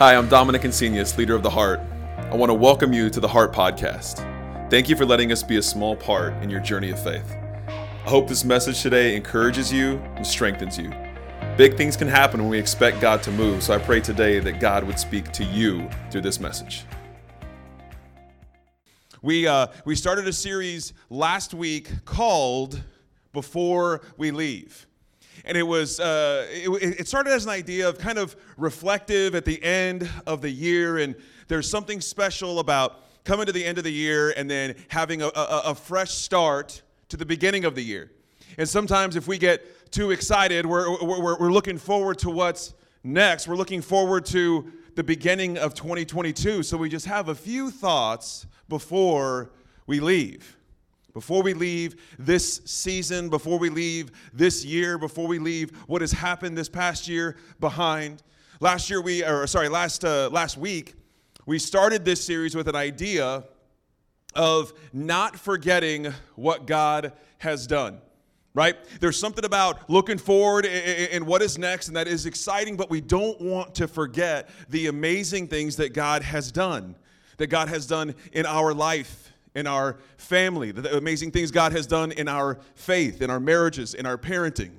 Hi, I'm Dominic Insenius, leader of The Heart. I want to welcome you to the Heart Podcast. Thank you for letting us be a small part in your journey of faith. I hope this message today encourages you and strengthens you. Big things can happen when we expect God to move, so I pray today that God would speak to you through this message. We, uh, we started a series last week called Before We Leave. And it was, uh, it, it started as an idea of kind of reflective at the end of the year. And there's something special about coming to the end of the year and then having a, a, a fresh start to the beginning of the year. And sometimes if we get too excited, we're, we're, we're looking forward to what's next. We're looking forward to the beginning of 2022. So we just have a few thoughts before we leave. Before we leave this season, before we leave this year, before we leave what has happened this past year behind. Last year we, or sorry, last uh, last week we started this series with an idea of not forgetting what God has done right? There's something about looking forward and what is next, and that is exciting, but we don't want to forget the amazing things that God has done, that God has done in our life, in our family, the amazing things God has done in our faith, in our marriages, in our parenting.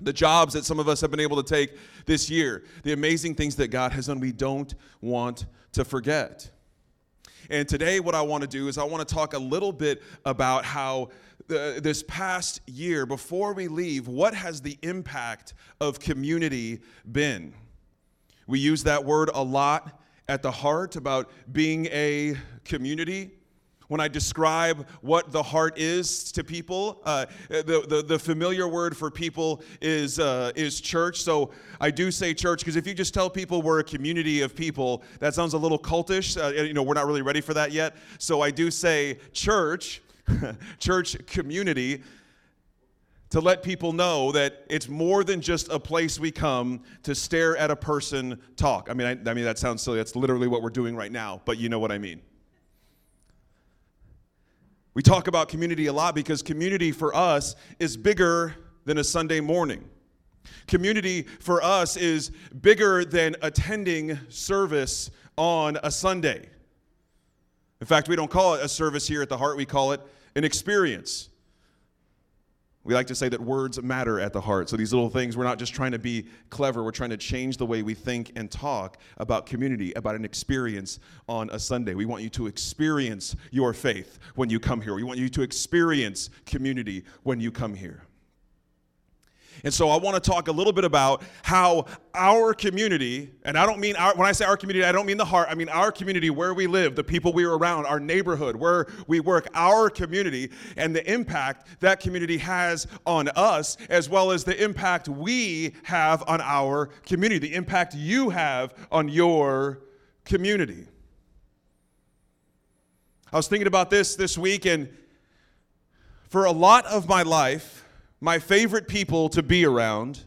The jobs that some of us have been able to take this year, the amazing things that God has done, we don't want to forget. And today, what I want to do is I want to talk a little bit about how uh, this past year, before we leave, what has the impact of community been? We use that word a lot at the heart about being a community. When I describe what the heart is to people, uh, the, the, the, familiar word for people is, uh, is church. So I do say church because if you just tell people we're a community of people, that sounds a little cultish. Uh, you know, we're not really ready for that yet. So I do say church, church community, to let people know that it's more than just a place we come to stare at a person talk. I mean, I, I mean that sounds silly. That's literally what we're doing right now, but you know what I mean. We talk about community a lot because community for us is bigger than a Sunday morning. Community for us is bigger than attending service on a Sunday. In fact, we don't call it a service here at the Heart, we call it an experience. We like to say that words matter at the heart. So these little things, we're not just trying to be clever, we're trying to change the way we think and talk about community, about an experience on a Sunday. We want you to experience your faith when you come here. We want you to experience community when you come here. And so I want to talk a little bit about how our community, and I don't mean our, when I say our community, I don't mean the heart, I mean our community, where we live, the people we are around, our neighborhood, where we work, our community, and the impact that community has on us, as well as the impact we have on our community, the impact you have on your community. I was thinking about this this week, and for a lot of my life, my favorite people to be around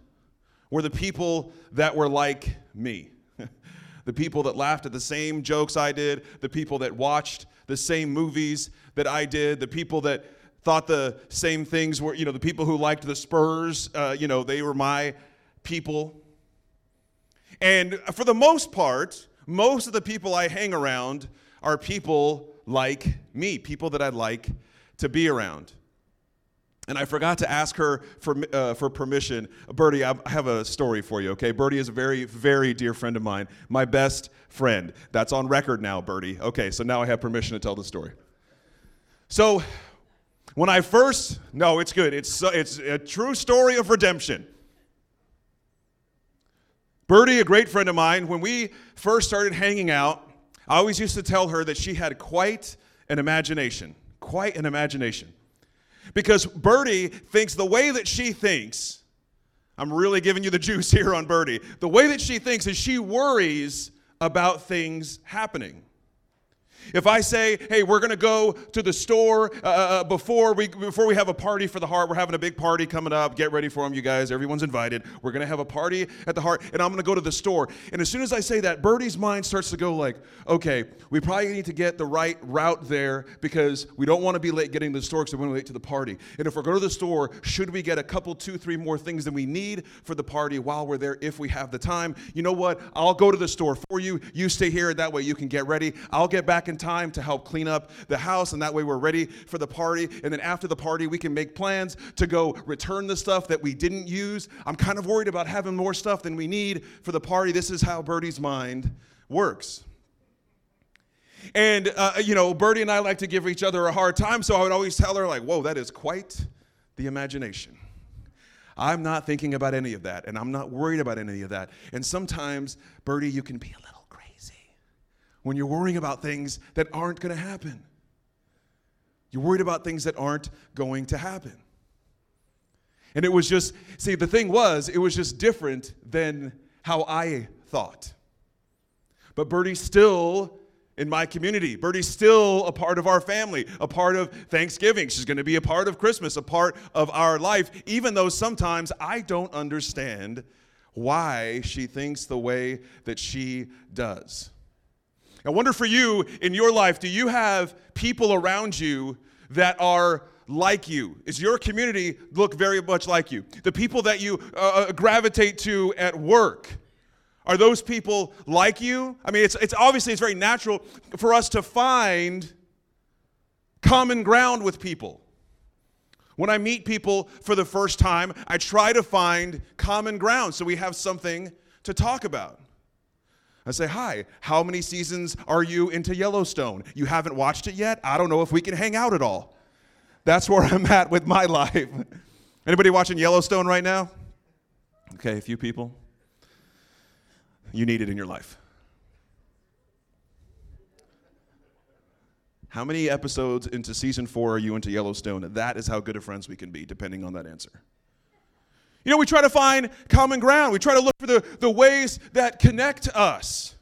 were the people that were like me. the people that laughed at the same jokes I did, the people that watched the same movies that I did, the people that thought the same things were, you know, the people who liked the Spurs, uh, you know, they were my people. And for the most part, most of the people I hang around are people like me, people that I'd like to be around. And I forgot to ask her for, uh, for permission. Birdie, I have a story for you, okay? Birdie is a very, very dear friend of mine, my best friend. That's on record now, Birdie. Okay, so now I have permission to tell the story. So, when I first, no, it's good. It's, it's a true story of redemption. Birdie, a great friend of mine, when we first started hanging out, I always used to tell her that she had quite an imagination. Quite an imagination. Because Birdie thinks the way that she thinks, I'm really giving you the juice here on Birdie. The way that she thinks is she worries about things happening. If I say, "Hey, we're going to go to the store uh, uh, uh, before we before we have a party for the heart. We're having a big party coming up. Get ready for them, you guys. Everyone's invited. We're going to have a party at the heart, and I'm going to go to the store." And as soon as I say that, Birdie's mind starts to go like, "Okay, we probably need to get the right route there because we don't want to be late getting to the store because we want to late to the party. And if we're going to the store, should we get a couple, two, three more things than we need for the party while we're there if we have the time? You know what? I'll go to the store for you. You stay here. That way you can get ready. I'll get back in time to help clean up the house, and that way we're ready for the party. And then after the party, we can make plans to go return the stuff that we didn't use. I'm kind of worried about having more stuff than we need for the party. This is how Birdie's mind works. And, uh, you know, Birdie and I like to give each other a hard time, so I would always tell her, like, whoa, that is quite the imagination. I'm not thinking about any of that, and I'm not worried about any of that. And sometimes, Birdie, you can be a little when you're worrying about things that aren't going to happen. You're worried about things that aren't going to happen. And it was just, see, the thing was, it was just different than how I thought. But Birdie still in my community. Birdie's still a part of our family, a part of Thanksgiving. She's going to be a part of Christmas, a part of our life, even though sometimes I don't understand why she thinks the way that she does. I wonder for you in your life, do you have people around you that are like you? Is your community look very much like you? The people that you uh, uh gravitate to at work, are those people like you? I mean, it's, it's obviously it's very natural for us to find common ground with people. When I meet people for the first time, I try to find common ground so we have something to talk about. I say, Hi, how many seasons are you into Yellowstone? You haven't watched it yet? I don't know if we can hang out at all. That's where I'm at with my life. Anybody watching Yellowstone right now? Okay, a few people you need it in your life. How many episodes into season four are you into Yellowstone? That is how good of friends we can be, depending on that answer. You know, we try to find common ground. We try to look for the, the ways that connect us.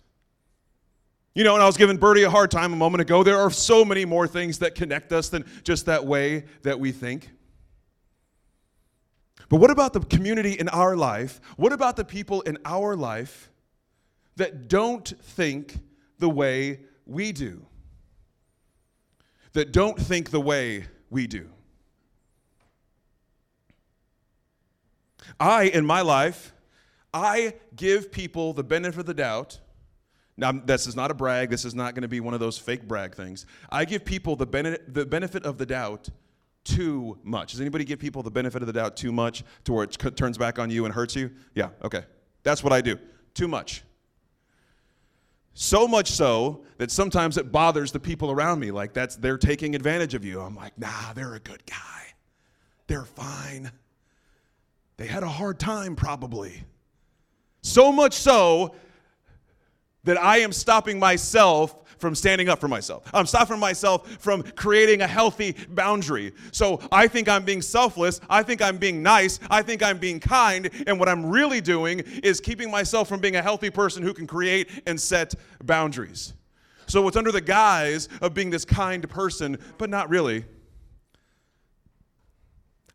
You know, and I was giving Birdie a hard time a moment ago. There are so many more things that connect us than just that way that we think. But what about the community in our life? What about the people in our life that don't think the way we do. That don't think the way we do. I, in my life, I give people the benefit of the doubt. Now, this is not a brag. This is not going to be one of those fake brag things. I give people the, benefit, the benefit of the doubt too much. Does anybody give people the benefit of the doubt too much to where it turns back on you and hurts you? Yeah, okay. That's what I do. Too much. So much so that sometimes it bothers the people around me. Like that's they're taking advantage of you. I'm like, nah, they're a good guy. They're fine. They had a hard time, probably. So much so that I am stopping myself from standing up for myself. I'm stopping myself from creating a healthy boundary. So I think I'm being selfless. I think I'm being nice. I think I'm being kind. And what I'm really doing is keeping myself from being a healthy person who can create and set boundaries. So it's under the guise of being this kind person, but not really.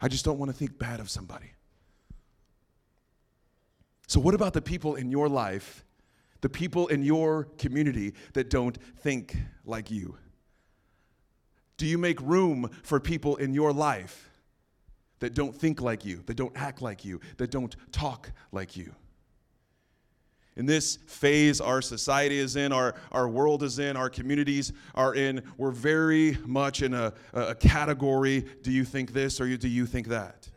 I just don't want to think bad of somebody. So, what about the people in your life the people in your community that don't think like you? Do you make room for people in your life that don't think like you, that don't act like you, that don't talk like you? In this phase our society is in, our, our world is in, our communities are in, we're very much in a, a category do you think this or do you think that?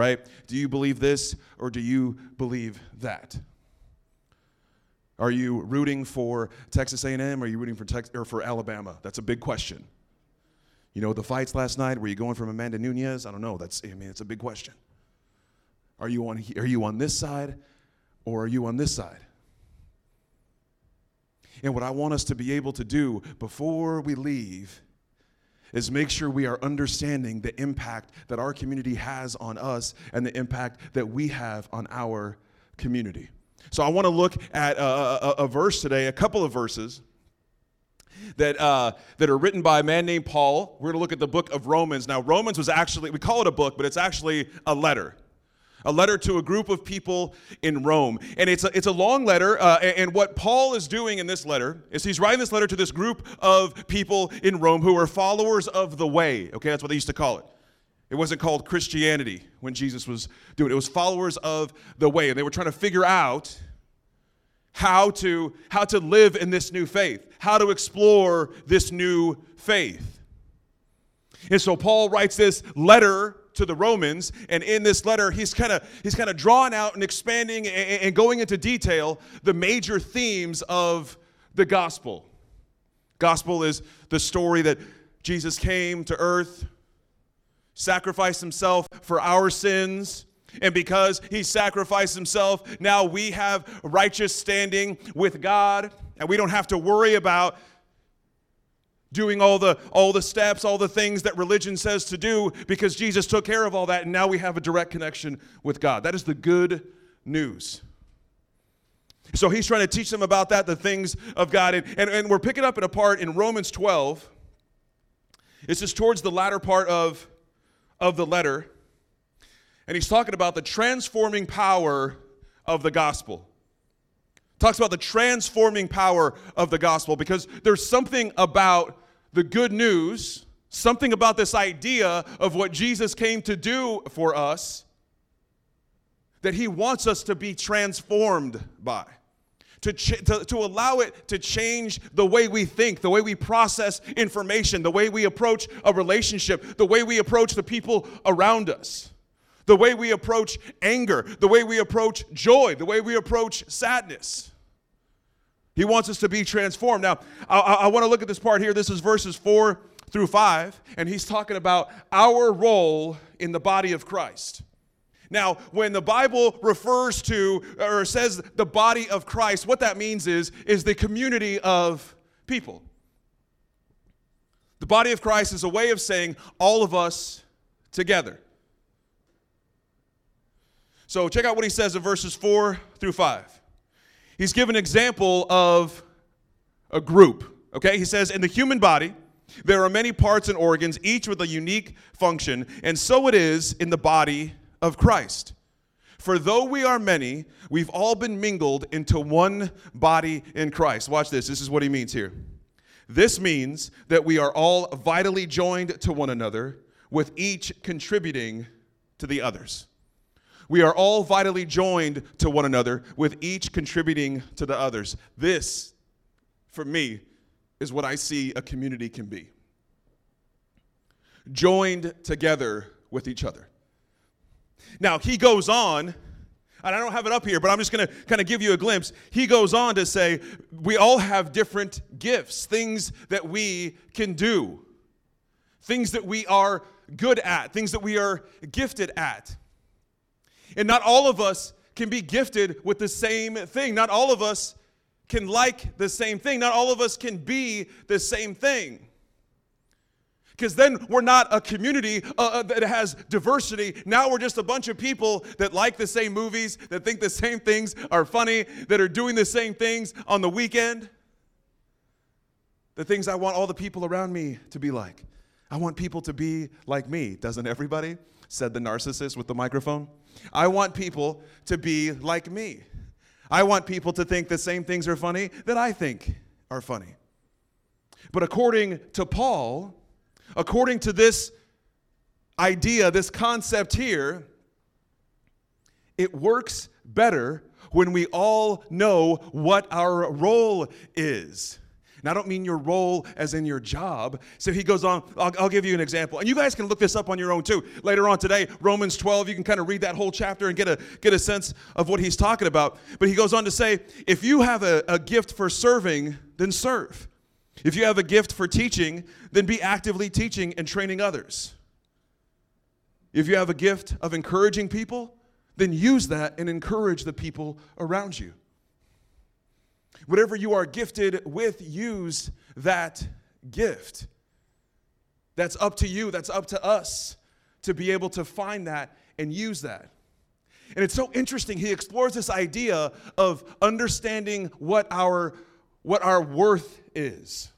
Right? Do you believe this or do you believe that? Are you rooting for Texas A&M or are you rooting for Tex- or for Alabama? That's a big question. You know, the fights last night, were you going from Amanda Nunes? I don't know. That's I mean, it's a big question. Are you on are you on this side or are you on this side? And what I want us to be able to do before we leave is make sure we are understanding the impact that our community has on us and the impact that we have on our community. So I want to look at a, a, a, verse today, a couple of verses that, uh, that are written by a man named Paul. We're going to look at the book of Romans. Now, Romans was actually, we call it a book, but it's actually a letter. A letter to a group of people in Rome. And it's a, it's a long letter. Uh, and what Paul is doing in this letter is he's writing this letter to this group of people in Rome who are followers of the way. Okay, that's what they used to call it. It wasn't called Christianity when Jesus was doing it. It was followers of the way. And they were trying to figure out how to, how to live in this new faith, how to explore this new faith. And so Paul writes this letter to the Romans, and in this letter, he's kind of he's kind of drawing out and expanding and, and going into detail the major themes of the gospel. Gospel is the story that Jesus came to earth, sacrificed himself for our sins, and because he sacrificed himself, now we have righteous standing with God, and we don't have to worry about doing all the all the steps, all the things that religion says to do because Jesus took care of all that and now we have a direct connection with God. That is the good news. So he's trying to teach them about that, the things of God. And, and, and we're picking up in a part in Romans 12. This is towards the latter part of, of the letter and he's talking about the transforming power of the gospel. Talks about the transforming power of the gospel because there's something about the good news, something about this idea of what Jesus came to do for us that he wants us to be transformed by. To, ch- to, to allow it to change the way we think, the way we process information, the way we approach a relationship, the way we approach the people around us the way we approach anger, the way we approach joy, the way we approach sadness. He wants us to be transformed. Now, I, I want to look at this part here. This is verses 4 through 5, and he's talking about our role in the body of Christ. Now, when the Bible refers to or says the body of Christ, what that means is, is the community of people. The body of Christ is a way of saying all of us together. So check out what he says in verses 4 through 5. He's given an example of a group. Okay? He says, In the human body, there are many parts and organs, each with a unique function, and so it is in the body of Christ. For though we are many, we've all been mingled into one body in Christ. Watch this. This is what he means here. This means that we are all vitally joined to one another, with each contributing to the others. We are all vitally joined to one another, with each contributing to the others. This, for me, is what I see a community can be joined together with each other. Now, he goes on, and I don't have it up here, but I'm just going to kind of give you a glimpse. He goes on to say, we all have different gifts, things that we can do, things that we are good at, things that we are gifted at. And not all of us can be gifted with the same thing. Not all of us can like the same thing. Not all of us can be the same thing. Because then we're not a community uh, uh, that has diversity. Now we're just a bunch of people that like the same movies, that think the same things are funny, that are doing the same things on the weekend. The things I want all the people around me to be like. I want people to be like me, doesn't everybody? Said the narcissist with the microphone. I want people to be like me. I want people to think the same things are funny that I think are funny. But according to Paul, according to this idea, this concept here, it works better when we all know what our role is. And I don't mean your role as in your job. So he goes on, I'll, I'll, give you an example. And you guys can look this up on your own too. Later on today, Romans 12, you can kind of read that whole chapter and get a, get a sense of what he's talking about. But he goes on to say, if you have a, a gift for serving, then serve. If you have a gift for teaching, then be actively teaching and training others. If you have a gift of encouraging people, then use that and encourage the people around you. Whatever you are gifted with, use that gift. That's up to you, that's up to us to be able to find that and use that. And it's so interesting. He explores this idea of understanding what our, what our worth is.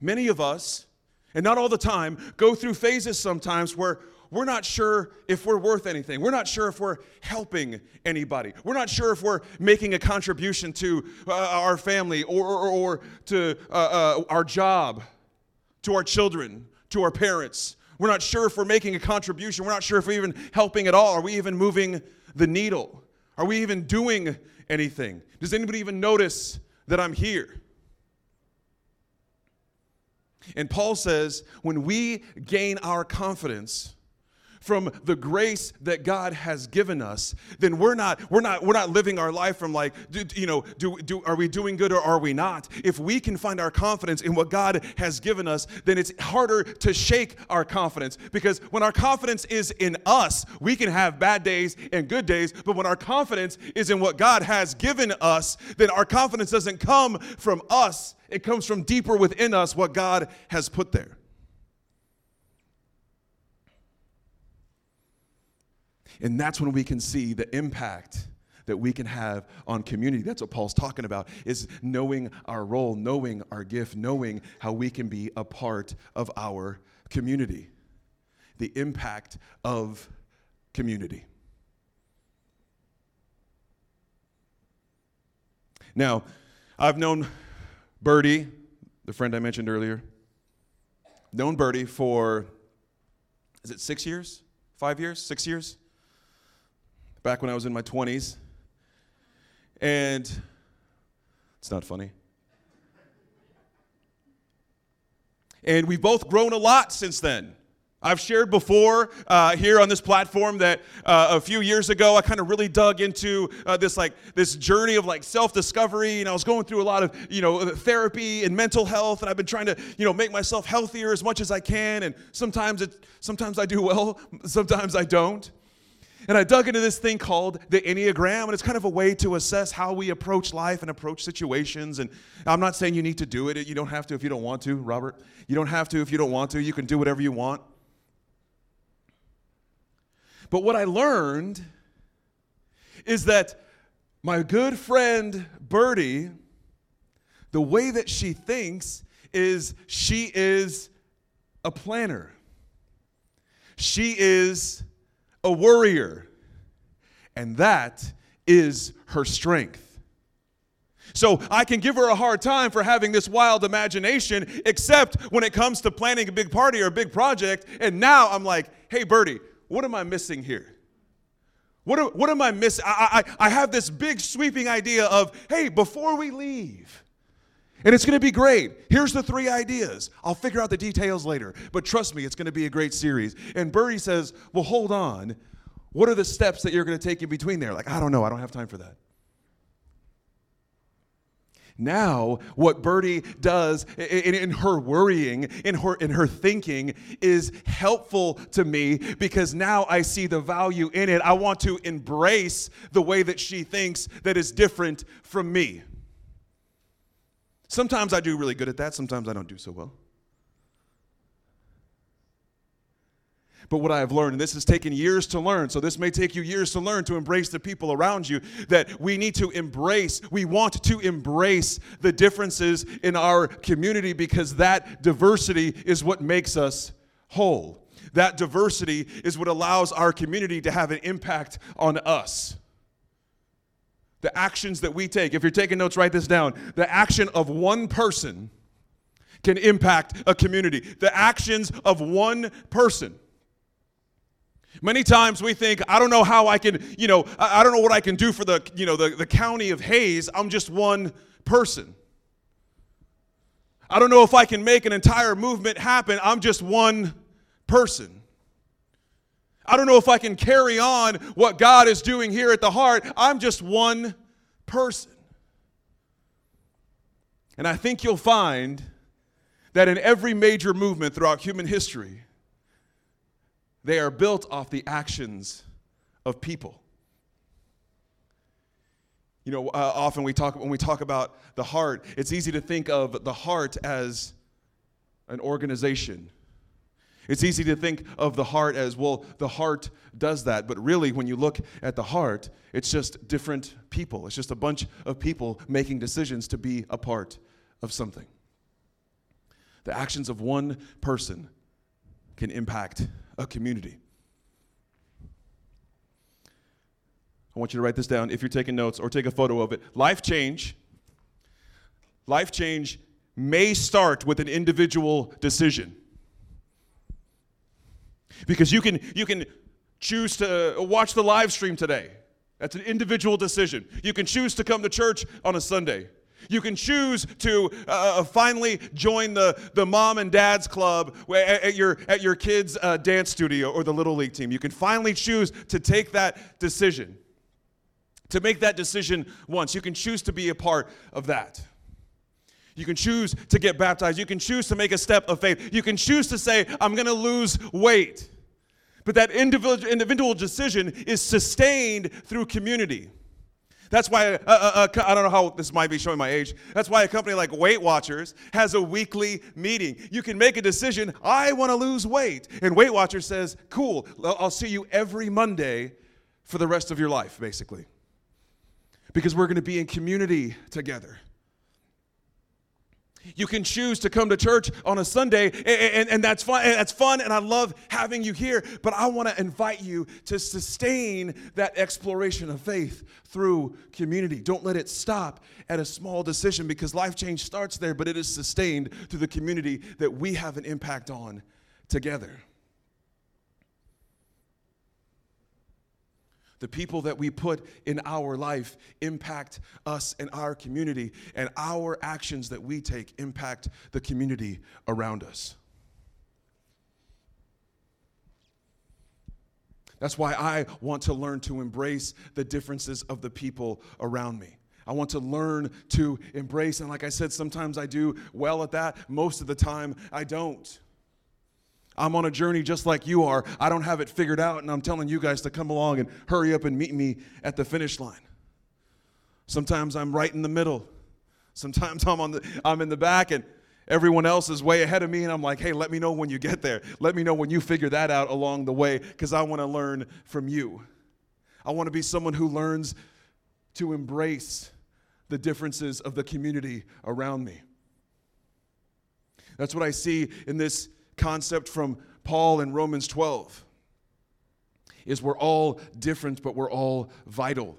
Many of us, and not all the time, go through phases sometimes where we're not sure if we're worth anything. We're not sure if we're helping anybody. We're not sure if we're making a contribution to uh, our family or, or, or to uh, uh, our job, to our children, to our parents. We're not sure if we're making a contribution. We're not sure if we're even helping at all. Are we even moving the needle? Are we even doing anything? Does anybody even notice that I'm here? And Paul says when we gain our confidence, from the grace that God has given us, then we're not we're not we're not living our life from like do, you know do, do are we doing good or are we not? If we can find our confidence in what God has given us, then it's harder to shake our confidence because when our confidence is in us, we can have bad days and good days, but when our confidence is in what God has given us, then our confidence doesn't come from us. It comes from deeper within us what God has put there. And that's when we can see the impact that we can have on community. That's what Paul's talking about is knowing our role, knowing our gift, knowing how we can be a part of our community. The impact of community. Now, I've known Birdie, the friend I mentioned earlier, known Birdie for, is it six years? Five years? Six years? Back when I was in my 20s. And it's not funny. And we've both grown a lot since then. I've shared before uh, here on this platform that uh, a few years ago I kind of really dug into uh, this like this journey of like self-discovery, and I was going through a lot of you know therapy and mental health, and I've been trying to you know make myself healthier as much as I can, and sometimes it sometimes I do well, sometimes I don't. And I dug into this thing called the Enneagram, and it's kind of a way to assess how we approach life and approach situations. And I'm not saying you need to do it. You don't have to if you don't want to, Robert. You don't have to if you don't want to. You can do whatever you want. But what I learned is that my good friend Birdie, the way that she thinks is she is a planner. She is a worrier, and that is her strength. So I can give her a hard time for having this wild imagination, except when it comes to planning a big party or a big project. And now I'm like, hey, Birdie, what am I missing here? What, what am I missing? I, I, I have this big sweeping idea of, hey, before we leave, and it's going to be great. Here's the three ideas. I'll figure out the details later. But trust me, it's going to be a great series. And Birdie says, Well, hold on. What are the steps that you're going to take in between there? Like, I don't know. I don't have time for that. Now, what Birdie does in, in, her worrying, in her, in her thinking, is helpful to me because now I see the value in it. I want to embrace the way that she thinks that is different from me. Sometimes I do really good at that, sometimes I don't do so well. But what I have learned, and this has taken years to learn, so this may take you years to learn to embrace the people around you, that we need to embrace, we want to embrace the differences in our community because that diversity is what makes us whole. That diversity is what allows our community to have an impact on us the actions that we take. If you're taking notes, write this down. The action of one person can impact a community. The actions of one person. Many times we think, I don't know how I can, you know, I don't know what I can do for the, you know, the, the county of Hays. I'm just one person. I don't know if I can make an entire movement happen. I'm just one person. I don't know if I can carry on what God is doing here at the heart. I'm just one person. And I think you'll find that in every major movement throughout human history, they are built off the actions of people. You know, uh, often we talk when we talk about the heart, it's easy to think of the heart as an organization it's easy to think of the heart as, well, the heart does that. But really, when you look at the heart, it's just different people. It's just a bunch of people making decisions to be a part of something. The actions of one person can impact a community. I want you to write this down if you're taking notes or take a photo of it. Life change, life change may start with an individual decision. Because you can, you can choose to watch the live stream today. That's an individual decision. You can choose to come to church on a Sunday. You can choose to uh, uh finally join the, the mom and dad's club at your, at your kids' uh, dance studio or the Little League team. You can finally choose to take that decision to make that decision once. You can choose to be a part of that. You can choose to get baptized. You can choose to make a step of faith. You can choose to say, I'm going to lose weight. But that individual, decision is sustained through community. That's why, uh, uh, uh, I don't know how this might be showing my age. That's why a company like Weight Watchers has a weekly meeting. You can make a decision, I want to lose weight. And Weight Watchers says, cool, I'll see you every Monday for the rest of your life, basically because we're going to be in community together. You can choose to come to church on a Sunday, and, and, and, that's fun. And that's fun, and I love having you here. But I want to invite you to sustain that exploration of faith through community. Don't let it stop at a small decision because life change starts there, but it is sustained through the community that we have an impact on together. The people that we put in our life impact us and our community, and our actions that we take impact the community around us. That's why I want to learn to embrace the differences of the people around me. I want to learn to embrace, and like I said, sometimes I do well at that, most of the time I don't. I'm on a journey just like you are. I don't have it figured out, and I'm telling you guys to come along and hurry up and meet me at the finish line. Sometimes I'm right in the middle. Sometimes I'm on the I'm in the back and everyone else is way ahead of me and I'm like, "Hey, let me know when you get there. Let me know when you figure that out along the way cuz I want to learn from you." I want to be someone who learns to embrace the differences of the community around me. That's what I see in this concept from Paul in Romans 12 is we're all different, but we're all vital.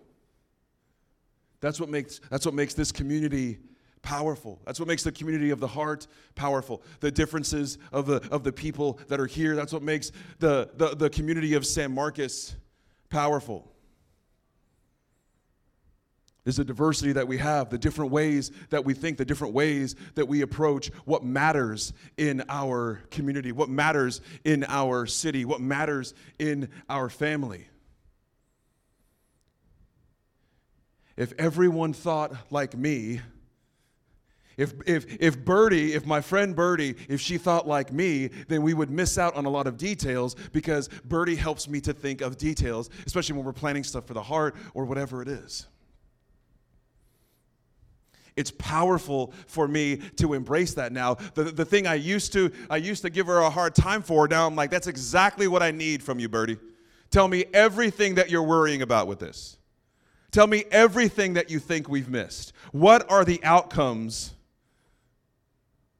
That's what makes, that's what makes this community powerful. That's what makes the community of the heart powerful. The differences of the, of the people that are here, that's what makes the, the, the community of San Marcos powerful is the diversity that we have, the different ways that we think, the different ways that we approach what matters in our community, what matters in our city, what matters in our family. If everyone thought like me, if, if, if Birdie, if my friend Birdie, if she thought like me, then we would miss out on a lot of details because Birdie helps me to think of details, especially when we're planning stuff for the heart or whatever it is. It's powerful for me to embrace that now. The, the thing I used to I used to give her a hard time for, now I'm like, that's exactly what I need from you, Birdie. Tell me everything that you're worrying about with this. Tell me everything that you think we've missed. What are the outcomes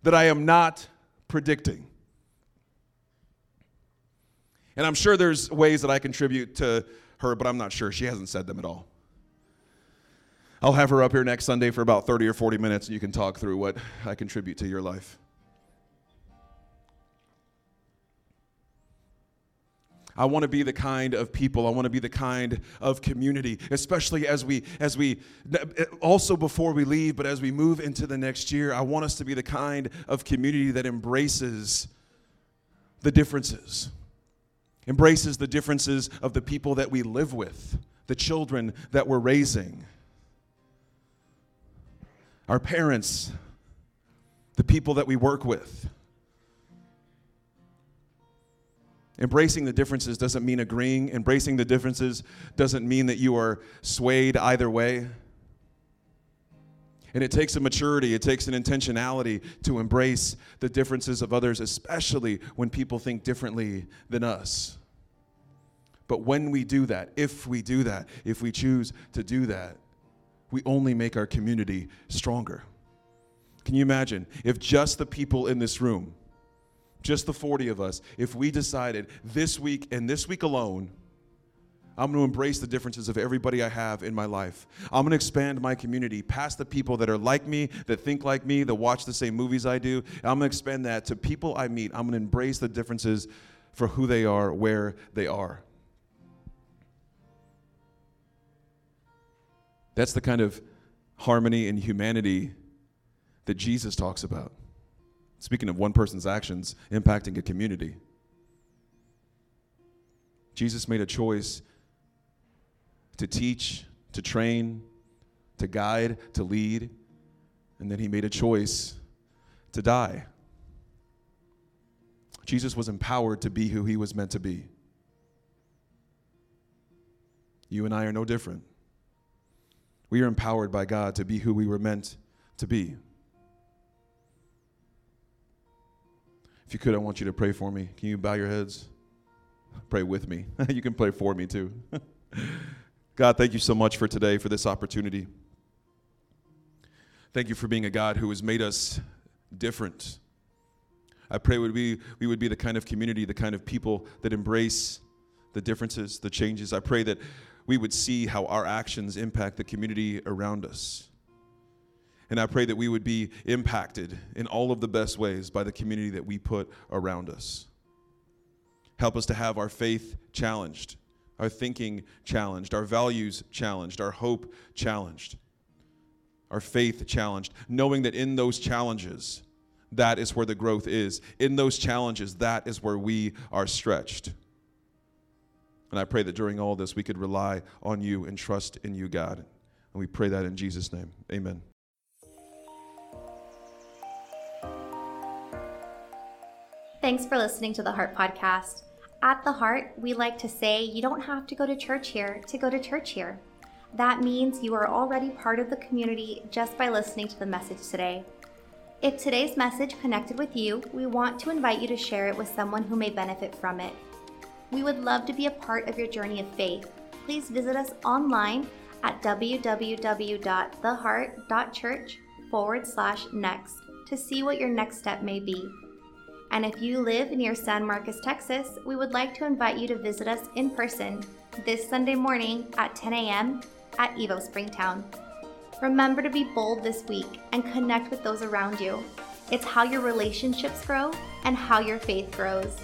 that I am not predicting? And I'm sure there's ways that I contribute to her, but I'm not sure. She hasn't said them at all. I'll have her up here next Sunday for about 30 or 40 minutes and you can talk through what I contribute to your life. I want to be the kind of people, I want to be the kind of community, especially as we as we also before we leave, but as we move into the next year, I want us to be the kind of community that embraces the differences. Embraces the differences of the people that we live with, the children that we're raising our parents, the people that we work with. Embracing the differences doesn't mean agreeing. Embracing the differences doesn't mean that you are swayed either way. And it takes a maturity, it takes an intentionality to embrace the differences of others, especially when people think differently than us. But when we do that, if we do that, if we choose to do that, we only make our community stronger. Can you imagine if just the people in this room, just the 40 of us, if we decided this week and this week alone, I'm going to embrace the differences of everybody I have in my life. I'm going to expand my community past the people that are like me, that think like me, that watch the same movies I do. I'm going to expand that to people I meet. I'm going to embrace the differences for who they are, where they are. That's the kind of harmony and humanity that Jesus talks about. Speaking of one person's actions impacting a community, Jesus made a choice to teach, to train, to guide, to lead, and then he made a choice to die. Jesus was empowered to be who he was meant to be. You and I are no different. We are empowered by God to be who we were meant to be. If you could, I want you to pray for me. Can you bow your heads? Pray with me. you can pray for me too. God, thank you so much for today, for this opportunity. Thank you for being a God who has made us different. I pray would we, we would be the kind of community, the kind of people that embrace the differences, the changes. I pray that we would see how our actions impact the community around us. And I pray that we would be impacted in all of the best ways by the community that we put around us. Help us to have our faith challenged our thinking challenged, our values challenged, our hope challenged, our faith challenged, knowing that in those challenges, that is where the growth is. In those challenges, that is where we are stretched. And I pray that during all this, we could rely on you and trust in you, God. And we pray that in Jesus' name. Amen. Thanks for listening to the Heart Podcast. At the heart, we like to say you don't have to go to church here to go to church here. That means you are already part of the community just by listening to the message today. If today's message connected with you, we want to invite you to share it with someone who may benefit from it. We would love to be a part of your journey of faith. Please visit us online at www.theheart.church forward slash next to see what your next step may be. And if you live near San Marcos, Texas, we would like to invite you to visit us in person this Sunday morning at 10 a.m. at Evo Springtown. Remember to be bold this week and connect with those around you. It's how your relationships grow and how your faith grows.